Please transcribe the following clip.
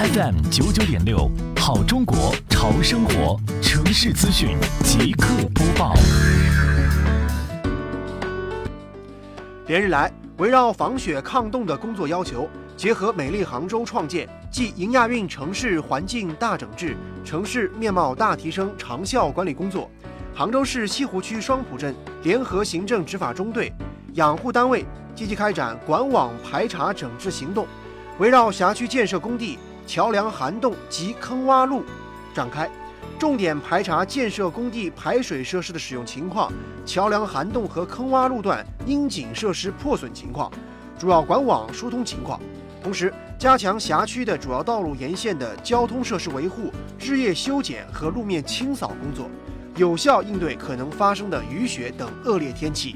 FM 九九点六，好中国潮生活城市资讯即刻播报。连日来，围绕防雪抗冻的工作要求，结合美丽杭州创建暨迎亚运城市环境大整治、城市面貌大提升长效管理工作，杭州市西湖区双浦镇联合行政执法中队、养护单位积极开展管网排查整治行动，围绕辖区建设工地。桥梁涵洞及坑洼路展开，重点排查建设工地排水设施的使用情况，桥梁涵洞和坑洼路段应景设施破损情况，主要管网疏通情况。同时，加强辖区的主要道路沿线的交通设施维护、枝叶修剪和路面清扫工作，有效应对可能发生的雨雪等恶劣天气。